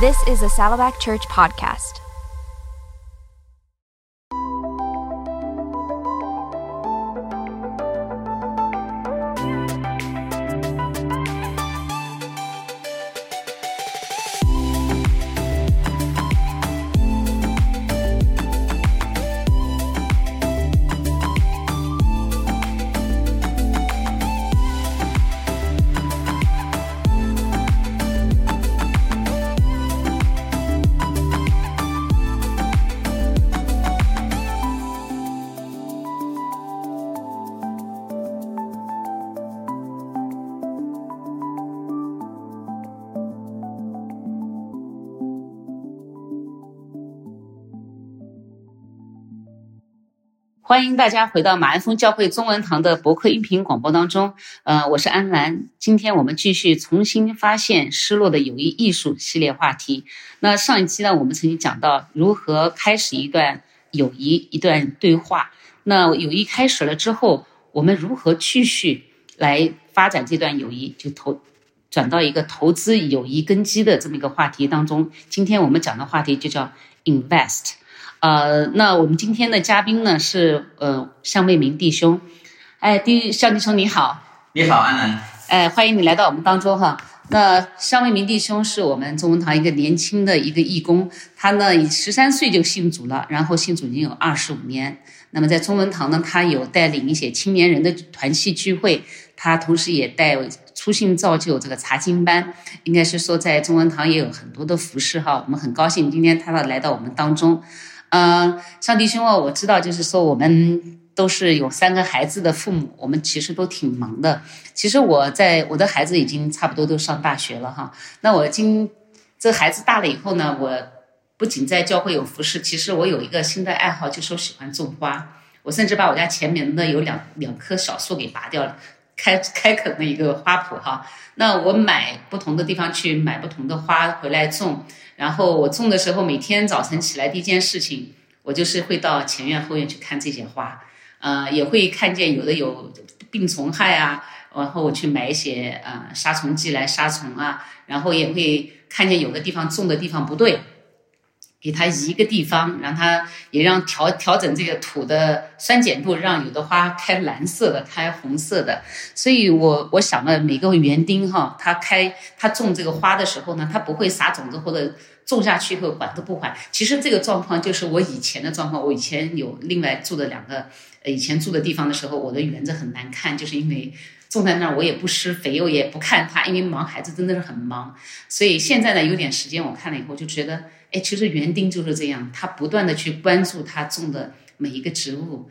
This is a Saddleback Church podcast. 欢迎大家回到马鞍峰教会中文堂的博客音频广播当中。呃，我是安兰。今天我们继续重新发现失落的友谊艺术系列话题。那上一期呢，我们曾经讲到如何开始一段友谊、一段对话。那友谊开始了之后，我们如何继续来发展这段友谊？就投转到一个投资友谊根基的这么一个话题当中。今天我们讲的话题就叫 invest。呃，那我们今天的嘉宾呢是呃向卫民弟兄，哎，弟向弟兄你好，你好安南，哎，欢迎你来到我们当中哈。那向卫民弟兄是我们中文堂一个年轻的一个义工，他呢以十三岁就信主了，然后信主已经有二十五年。那么在中文堂呢，他有带领一些青年人的团契聚会，他同时也带初信造就这个查经班，应该是说在中文堂也有很多的服饰哈。我们很高兴今天他来到我们当中。嗯，上帝兄哦，我知道，就是说我们都是有三个孩子的父母，我们其实都挺忙的。其实我在我的孩子已经差不多都上大学了哈。那我今这孩子大了以后呢，我不仅在教会有服饰，其实我有一个新的爱好，就是喜欢种花。我甚至把我家前面的有两两棵小树给拔掉了，开开垦的一个花圃哈。那我买不同的地方去买不同的花回来种。然后我种的时候，每天早晨起来第一件事情，我就是会到前院后院去看这些花，呃，也会看见有的有病虫害啊，然后我去买一些呃杀虫剂来杀虫啊，然后也会看见有的地方种的地方不对。给它移一个地方，让它也让调调整这个土的酸碱度，让有的花开蓝色的，开红色的。所以我我想了每个园丁哈，他开他种这个花的时候呢，他不会撒种子或者种下去以后管都不管。其实这个状况就是我以前的状况。我以前有另外住的两个，呃以前住的地方的时候，我的园子很难看，就是因为。种在那儿，我也不施肥，我也不看它，因为忙孩子真的是很忙。所以现在呢，有点时间，我看了以后就觉得，哎，其实园丁就是这样，他不断的去关注他种的每一个植物，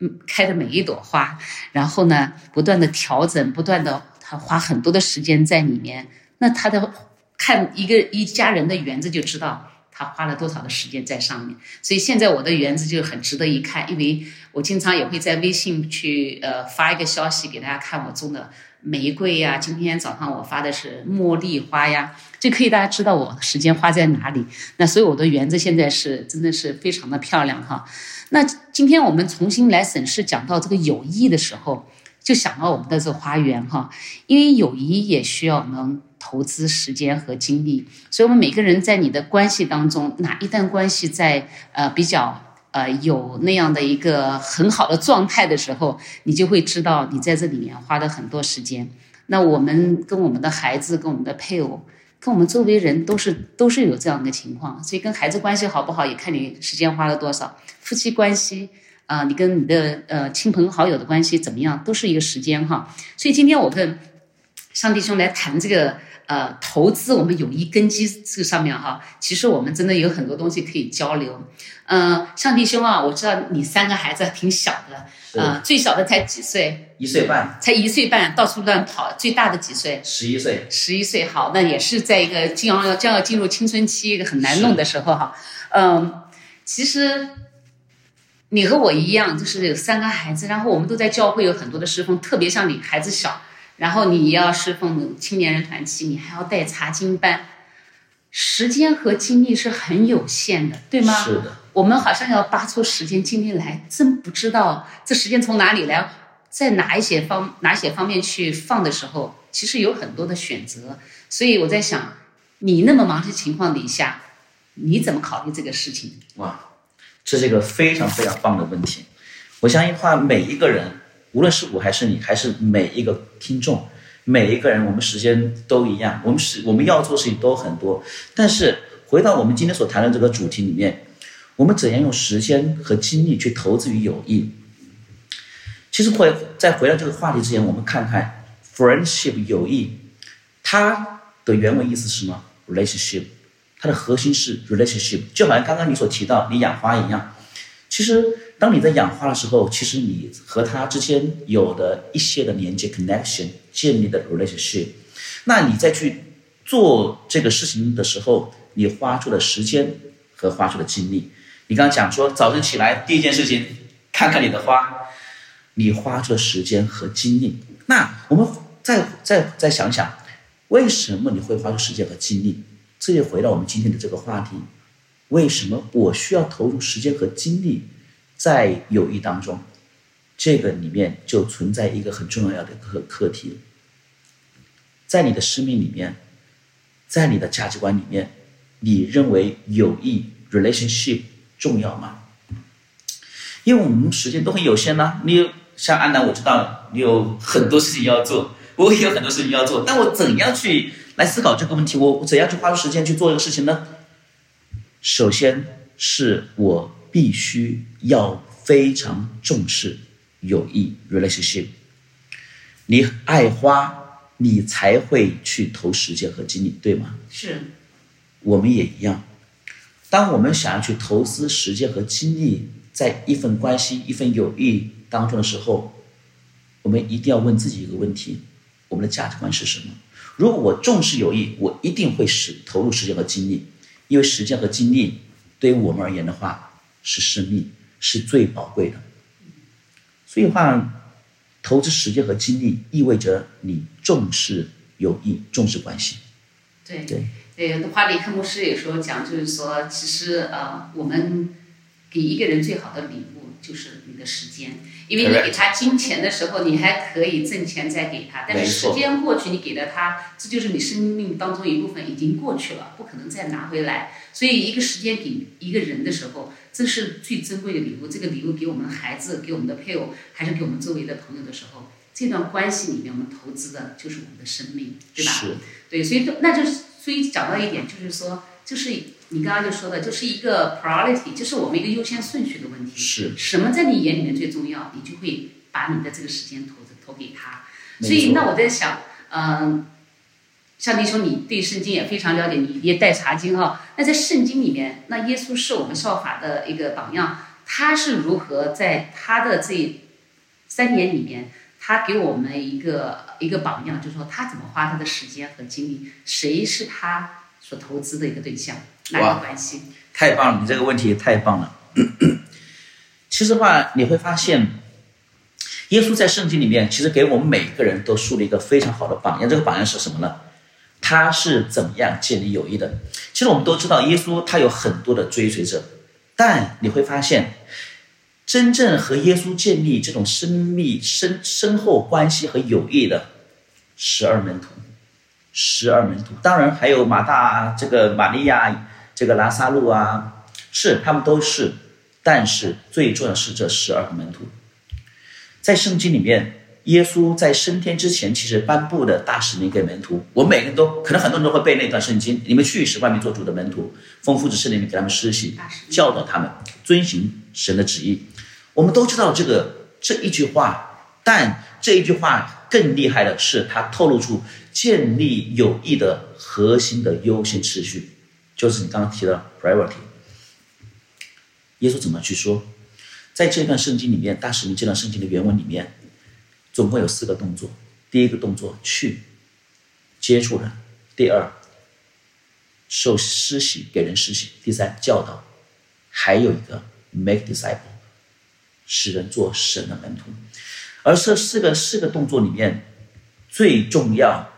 嗯，开的每一朵花，然后呢，不断的调整，不断的，他花很多的时间在里面。那他的看一个一家人的园子就知道。他花了多少的时间在上面，所以现在我的园子就很值得一看，因为我经常也会在微信去呃发一个消息给大家看我种的玫瑰呀，今天早上我发的是茉莉花呀，就可以大家知道我时间花在哪里。那所以我的园子现在是真的是非常的漂亮哈。那今天我们重新来审视讲到这个友谊的时候，就想到我们的这个花园哈，因为友谊也需要能。投资时间和精力，所以我们每个人在你的关系当中，哪一段关系在呃比较呃有那样的一个很好的状态的时候，你就会知道你在这里面花了很多时间。那我们跟我们的孩子、跟我们的配偶、跟我们周围人都是都是有这样的情况，所以跟孩子关系好不好，也看你时间花了多少。夫妻关系啊，你跟你的呃亲朋好友的关系怎么样，都是一个时间哈。所以今天我跟上帝兄来谈这个。呃，投资我们友谊根基这个上面哈，其实我们真的有很多东西可以交流。嗯，上帝兄啊，我知道你三个孩子挺小的，呃，最小的才几岁？一岁半。才一岁半，到处乱跑。最大的几岁？十一岁。十一岁，好，那也是在一个将要将要进入青春期一个很难弄的时候哈。嗯，其实你和我一样，就是有三个孩子，然后我们都在教会有很多的侍奉，特别像你孩子小。然后你要侍奉青年人团契，你还要带查经班，时间和精力是很有限的，对吗？是的。我们好像要扒出时间精力来，真不知道这时间从哪里来，在哪一些方哪些方面去放的时候，其实有很多的选择。所以我在想，你那么忙的情况底下，你怎么考虑这个事情？哇，这是一个非常非常棒的问题。我相信话，每一个人，无论是我还是你，还是每一个听众，每一个人，我们时间都一样，我们是我们要做的事情都很多。但是回到我们今天所谈的这个主题里面，我们怎样用时间和精力去投资于友谊？其实回在回到这个话题之前，我们看看 friendship 友谊，它的原文意思是什么？relationship，它的核心是 relationship，就好像刚刚你所提到你养花一样。其实当你在养花的时候，其实你和它之间有的一些的连接 connection 建立的 relationship，那你再去做这个事情的时候，你花出的时间和花出的精力，你刚刚讲说早晨起来第一件事情看看你的花。你花出的时间和精力，那我们再再再想想，为什么你会花出时间和精力？这就回到我们今天的这个话题：为什么我需要投入时间和精力在友谊当中？这个里面就存在一个很重要的课课题，在你的生命里面，在你的价值观里面，你认为友谊 relationship 重要吗？因为我们时间都很有限呢，你。像安南，我知道你有很多事情要做，我也有很多事情要做。但我怎样去来思考这个问题？我怎样去花出时间去做这个事情呢？首先是我必须要非常重视友谊 （relationship）。你爱花，你才会去投时间和精力，对吗？是。我们也一样。当我们想要去投资时间和精力在一份关系、一份友谊。当中的时候，我们一定要问自己一个问题：我们的价值观是什么？如果我重视友谊，我一定会使投入时间和精力，因为时间和精力对于我们而言的话是生命，是最宝贵的。所以话，投资时间和精力意味着你重视友谊，重视关系。对对对，华里克牧师也说讲，就是说，其实呃，我们给一个人最好的礼物就是你的时间。因为你给他金钱的时候，你还可以挣钱再给他，但是时间过去，你给了他，这就是你生命当中一部分已经过去了，不可能再拿回来。所以，一个时间给一个人的时候，这是最珍贵的礼物。这个礼物给我们的孩子，给我们的配偶，还是给我们周围的朋友的时候，这段关系里面，我们投资的就是我们的生命，对吧？是。对，所以，那就是，所以讲到一点，就是说，就是。你刚刚就说的，就是一个 priority，就是我们一个优先顺序的问题。是。什么在你眼里面最重要，你就会把你的这个时间投投给他。所以，那我在想，嗯，像弟兄，你对圣经也非常了解，你也带查经哈。那在圣经里面，那耶稣是我们效法的一个榜样，他是如何在他的这三年里面，他给我们一个一个榜样，就是说他怎么花他的时间和精力，谁是他所投资的一个对象。哇，太棒了！你这个问题太棒了。其实话，你会发现，耶稣在圣经里面，其实给我们每个人都树立一个非常好的榜样。这个榜样是什么呢？他是怎么样建立友谊的？其实我们都知道，耶稣他有很多的追随者，但你会发现，真正和耶稣建立这种深密、深深厚关系和友谊的十二门徒，十二门徒，当然还有马大这个玛利亚。这个拉萨路啊，是他们都是，但是最重要的是这十二个门徒，在圣经里面，耶稣在升天之前，其实颁布的大使命给门徒，我们每个人都可能很多人都会背那段圣经，你们去使万民做主的门徒，丰富的圣灵里面给他们施行，教导他们遵行神的旨意。我们都知道这个这一句话，但这一句话更厉害的是，它透露出建立友谊的核心的优先次序。就是你刚刚提的 priority，耶稣怎么去说？在这段圣经里面，大使命这段圣经的原文里面，总共有四个动作。第一个动作去接触人；第二受施洗给人施洗；第三教导；还有一个 make disciple，使人做神的门徒。而这四个四个动作里面，最重要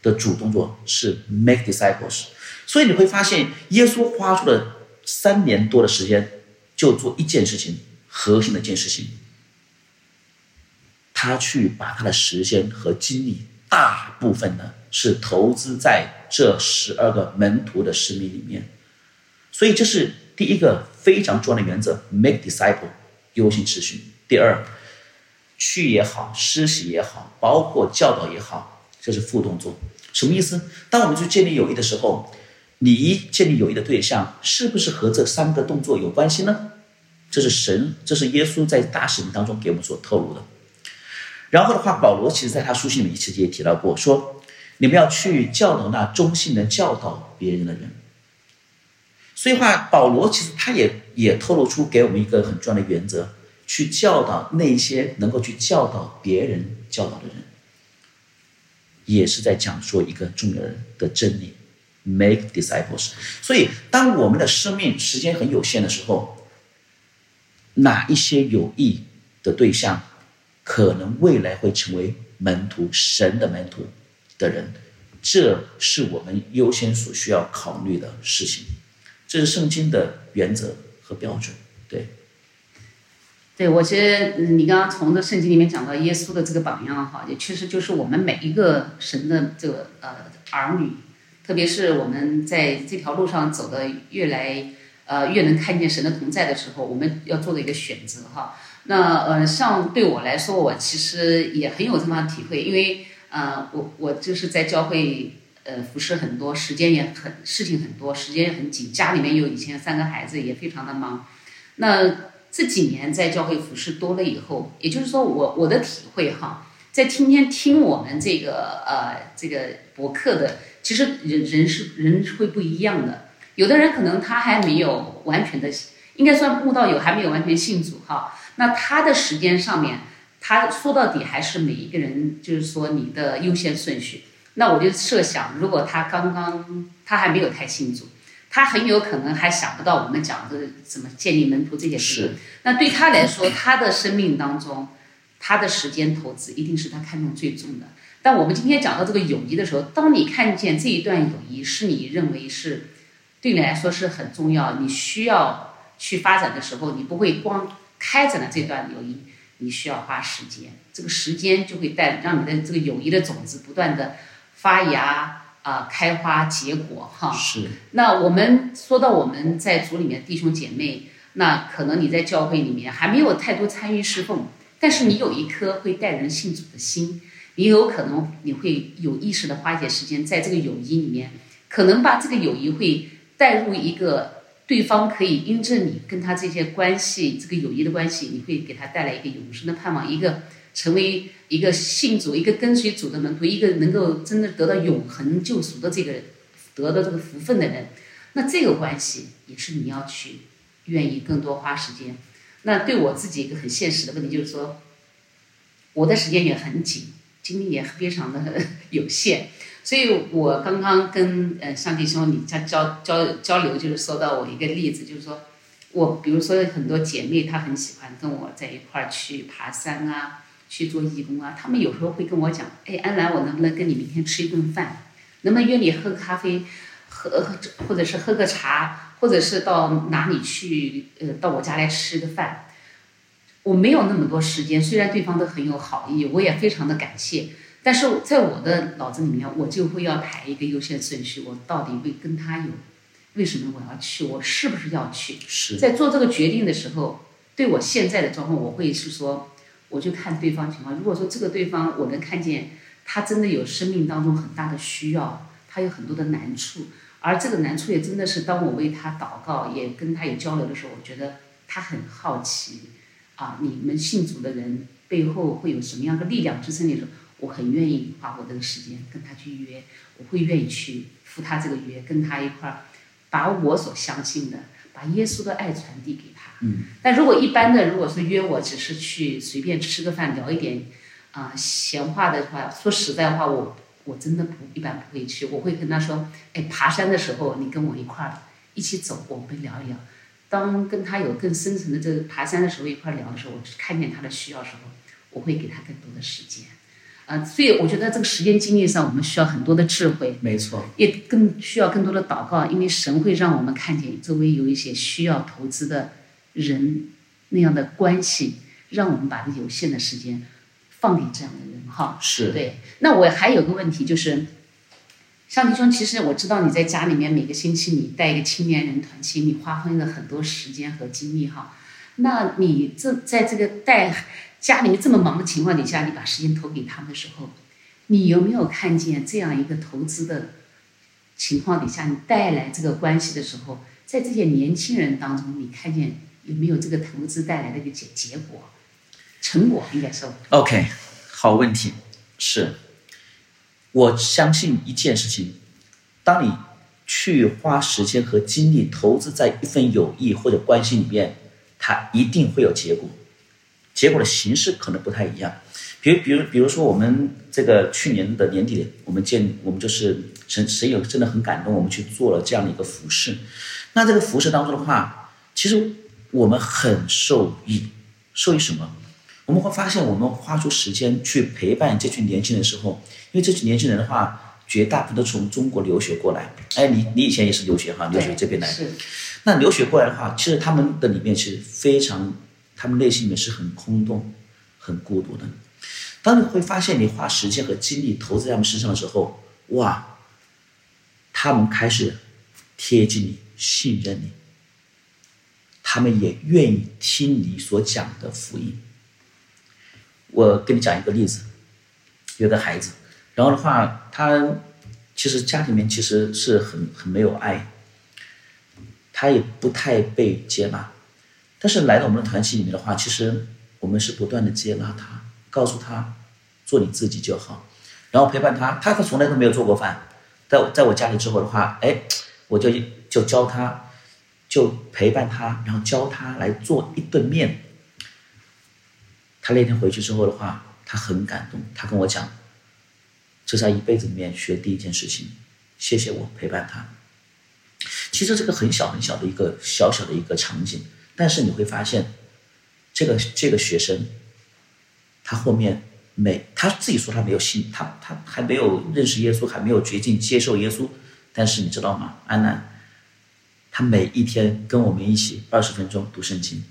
的主动作是 make disciples。所以你会发现，耶稣花出了三年多的时间，就做一件事情，核心的一件事情。他去把他的时间和精力大部分的是投资在这十二个门徒的生命里面。所以这是第一个非常重要的原则：make disciple 优先持续。第二，去也好，施洗也好，包括教导也好，这是副动作。什么意思？当我们去建立友谊的时候，你建立友谊的对象是不是和这三个动作有关系呢？这是神，这是耶稣在大使命当中给我们所透露的。然后的话，保罗其实在他书信里面其实也提到过，说你们要去教导那忠心的教导别人的人。所以话，保罗其实他也也透露出给我们一个很重要的原则，去教导那些能够去教导别人教导的人，也是在讲说一个重要的真理，make disciples。所以，当我们的生命时间很有限的时候，哪一些有益的对象，可能未来会成为门徒、神的门徒的人，这是我们优先所需要考虑的事情。这是圣经的原则和标准。对，对我觉得你刚刚从这圣经里面讲到耶稣的这个榜样哈，也确实就是我们每一个神的这个呃儿女，特别是我们在这条路上走的越来。呃，越能看见神的同在的时候，我们要做的一个选择哈。那呃，像对我来说，我其实也很有这么体会，因为呃，我我就是在教会呃服侍很多，时间也很事情很多，时间也很紧，家里面有以前三个孩子，也非常的忙。那这几年在教会服侍多了以后，也就是说，我我的体会哈，在今天听我们这个呃这个博客的，其实人人是人是会不一样的。有的人可能他还没有完全的，应该算悟道友，还没有完全信主哈。那他的时间上面，他说到底还是每一个人，就是说你的优先顺序。那我就设想，如果他刚刚他还没有太信主，他很有可能还想不到我们讲的怎么建立门徒这件事。是。那对他来说，他的生命当中，他的时间投资一定是他看重最重的。但我们今天讲到这个友谊的时候，当你看见这一段友谊是你认为是。对你来说是很重要，你需要去发展的时候，你不会光开展了这段友谊，你需要花时间，这个时间就会带让你的这个友谊的种子不断的发芽啊，开花结果哈。是。那我们说到我们在组里面弟兄姐妹，那可能你在教会里面还没有太多参与侍奉，但是你有一颗会带人信主的心，你有可能你会有意识的花一些时间在这个友谊里面，可能把这个友谊会。带入一个对方可以因着你跟他这些关系，这个友谊的关系，你会给他带来一个永生的盼望，一个成为一个信主、一个跟随主的门徒，一个能够真的得到永恒救赎的这个得到这个福分的人。那这个关系也是你要去愿意更多花时间。那对我自己一个很现实的问题就是说，我的时间也很紧，精力也非常的有限。所以我刚刚跟呃上帝兄你交交交交流，就是说到我一个例子，就是说我比如说很多姐妹她很喜欢跟我在一块儿去爬山啊，去做义工啊，他们有时候会跟我讲，哎，安兰，我能不能跟你明天吃一顿饭？能不能约你喝咖啡，喝或者是喝个茶，或者是到哪里去呃到我家来吃个饭？我没有那么多时间，虽然对方都很有好意，我也非常的感谢。但是在我的脑子里面，我就会要排一个优先顺序。我到底会跟他有，为什么我要去？我是不是要去？是在做这个决定的时候，对我现在的状况，我会是说，我就看对方情况。如果说这个对方我能看见他真的有生命当中很大的需要，他有很多的难处，而这个难处也真的是当我为他祷告，也跟他有交流的时候，我觉得他很好奇啊，你们信主的人背后会有什么样的力量支撑你？的时候。我很愿意花我这个时间跟他去约，我会愿意去赴他这个约，跟他一块儿把我所相信的，把耶稣的爱传递给。嗯。但如果一般的，如果说约我只是去随便吃个饭聊一点啊闲话的话，说实在话，我我真的不一般不会去。我会跟他说，哎，爬山的时候你跟我一块儿一起走，我们聊一聊。当跟他有更深层的这个爬山的时候一块儿聊的时候，我看见他的需要时候，我会给他更多的时间。啊，所以我觉得这个时间精力上，我们需要很多的智慧，没错，也更需要更多的祷告，因为神会让我们看见周围有一些需要投资的人那样的关系，让我们把这有限的时间放给这样的人哈。是对。那我还有个问题就是，上帝兄，其实我知道你在家里面每个星期你带一个青年人团契，你花费了很多时间和精力哈。那你这在这个带家里面这么忙的情况底下，你把时间投给他们的时候，你有没有看见这样一个投资的情况底下，你带来这个关系的时候，在这些年轻人当中，你看见有没有这个投资带来的一个结结果、成果？应该说，OK，好问题，是。我相信一件事情，当你去花时间和精力投资在一份友谊或者关系里面，它一定会有结果。结果的形式可能不太一样。比如，比如，比如说，我们这个去年的年底，我们建，我们就是神神有真的很感动，我们去做了这样的一个服饰。那这个服饰当中的话，其实我们很受益。受益什么？我们会发现，我们花出时间去陪伴这群年轻人的时候。因为这群年轻人的话，绝大部分都从中国留学过来。哎，你你以前也是留学哈，留学这边来。是。那留学过来的话，其实他们的里面其实非常，他们内心里面是很空洞、很孤独的。当你会发现你花时间和精力投资在他们身上的时候，哇，他们开始贴近你、信任你，他们也愿意听你所讲的福音。我跟你讲一个例子，有个孩子。然后的话，他其实家里面其实是很很没有爱，他也不太被接纳。但是来到我们的团体里面的话，其实我们是不断的接纳他，告诉他做你自己就好，然后陪伴他。他他从来都没有做过饭，在在我家里之后的话，哎，我就就教他，就陪伴他，然后教他来做一顿面。他那天回去之后的话，他很感动，他跟我讲。这是他一辈子里面学第一件事情，谢谢我陪伴他。其实这个很小很小的一个小小的一个场景，但是你会发现，这个这个学生，他后面每他自己说他没有信，他他还没有认识耶稣，还没有决定接受耶稣。但是你知道吗，安娜，他每一天跟我们一起二十分钟读圣经，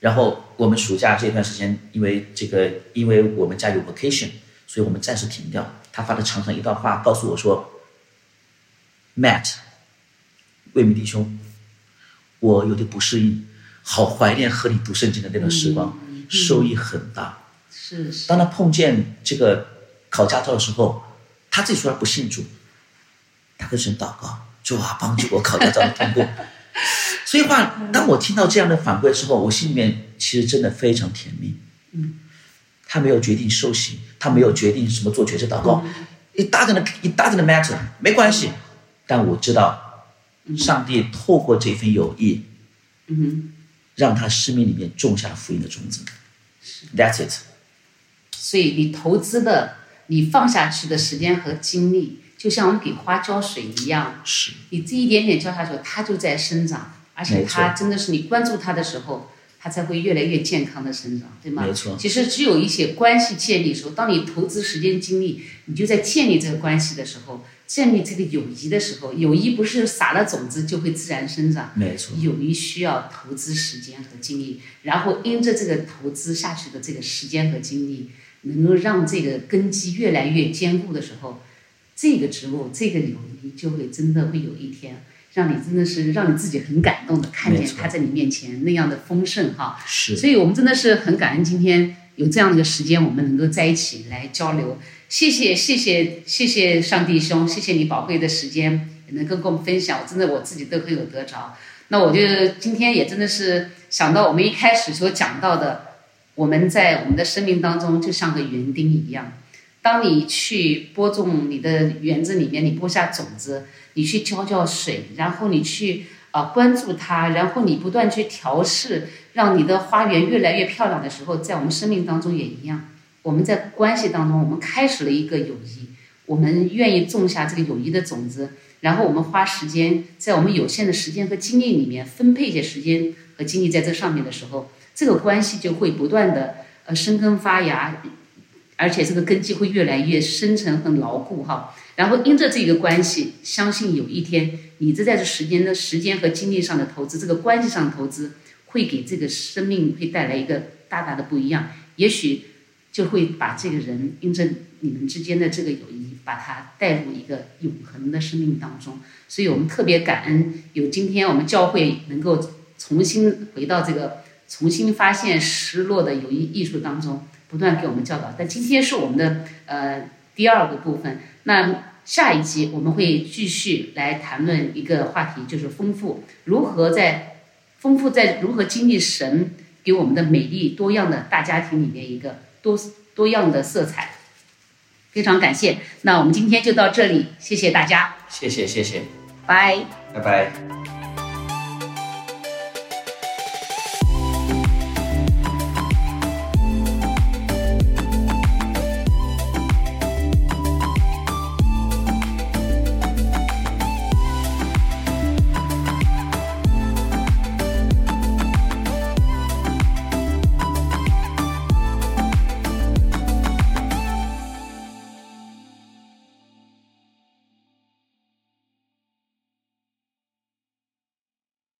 然后我们暑假这段时间，因为这个，因为我们家有 vacation，所以我们暂时停掉。他发了长长一段话，告诉我说：“Matt，魏明弟兄，我有点不适应，好怀念和你读圣经的那段时光，收益很大。”是是。当他碰见这个考驾照的时候，他自己说他不信主，他跟神祷告，主啊，帮助我考驾照通过。所以话，当我听到这样的反馈之后，我心里面其实真的非常甜蜜。嗯。他没有决定受洗，他没有决定什么做决策祷告，一大 n 的一大 n 的 matter 没关系，但我知道，上帝透过这份友谊，嗯，让他生命里面种下了福音的种子，That's it。所以你投资的，你放下去的时间和精力，就像我们给花浇水一样，是你这一点点浇下去，它就在生长，而且它真的是你关注它的时候。它才会越来越健康的生长，对吗？没错。其实只有一些关系建立时候，当你投资时间精力，你就在建立这个关系的时候，建立这个友谊的时候，友谊不是撒了种子就会自然生长。没错。友谊需要投资时间和精力，然后因着这个投资下去的这个时间和精力，能够让这个根基越来越坚固的时候，这个植物这个友谊就会真的会有一天。让你真的是让你自己很感动的看见他在你面前那样的丰盛哈，是，所以我们真的是很感恩今天有这样的一个时间，我们能够在一起来交流。谢谢谢谢谢谢上帝兄，谢谢你宝贵的时间，能够跟我们分享，我真的我自己都很有得着。那我就今天也真的是想到我们一开始所讲到的，我们在我们的生命当中就像个园丁一样。当你去播种你的园子里面，你播下种子，你去浇浇水，然后你去啊关注它，然后你不断去调试，让你的花园越来越漂亮的时候，在我们生命当中也一样。我们在关系当中，我们开始了一个友谊，我们愿意种下这个友谊的种子，然后我们花时间在我们有限的时间和精力里面分配一些时间和精力在这上面的时候，这个关系就会不断的呃生根发芽。而且这个根基会越来越深沉、很牢固哈。然后因着这个关系，相信有一天你这在这时间的时间和精力上的投资，这个关系上的投资，会给这个生命会带来一个大大的不一样。也许就会把这个人因着你们之间的这个友谊，把它带入一个永恒的生命当中。所以我们特别感恩有今天我们教会能够重新回到这个重新发现失落的友谊艺术当中，不断给我们教导。但今天是我们的呃第二个部分，那下一集我们会继续来谈论一个话题，就是丰富如何在丰富在如何经历神给我们的美丽多样的大家庭里面一个多多样的色彩。非常感谢，那我们今天就到这里，谢谢大家，谢谢谢谢，拜。拜拜。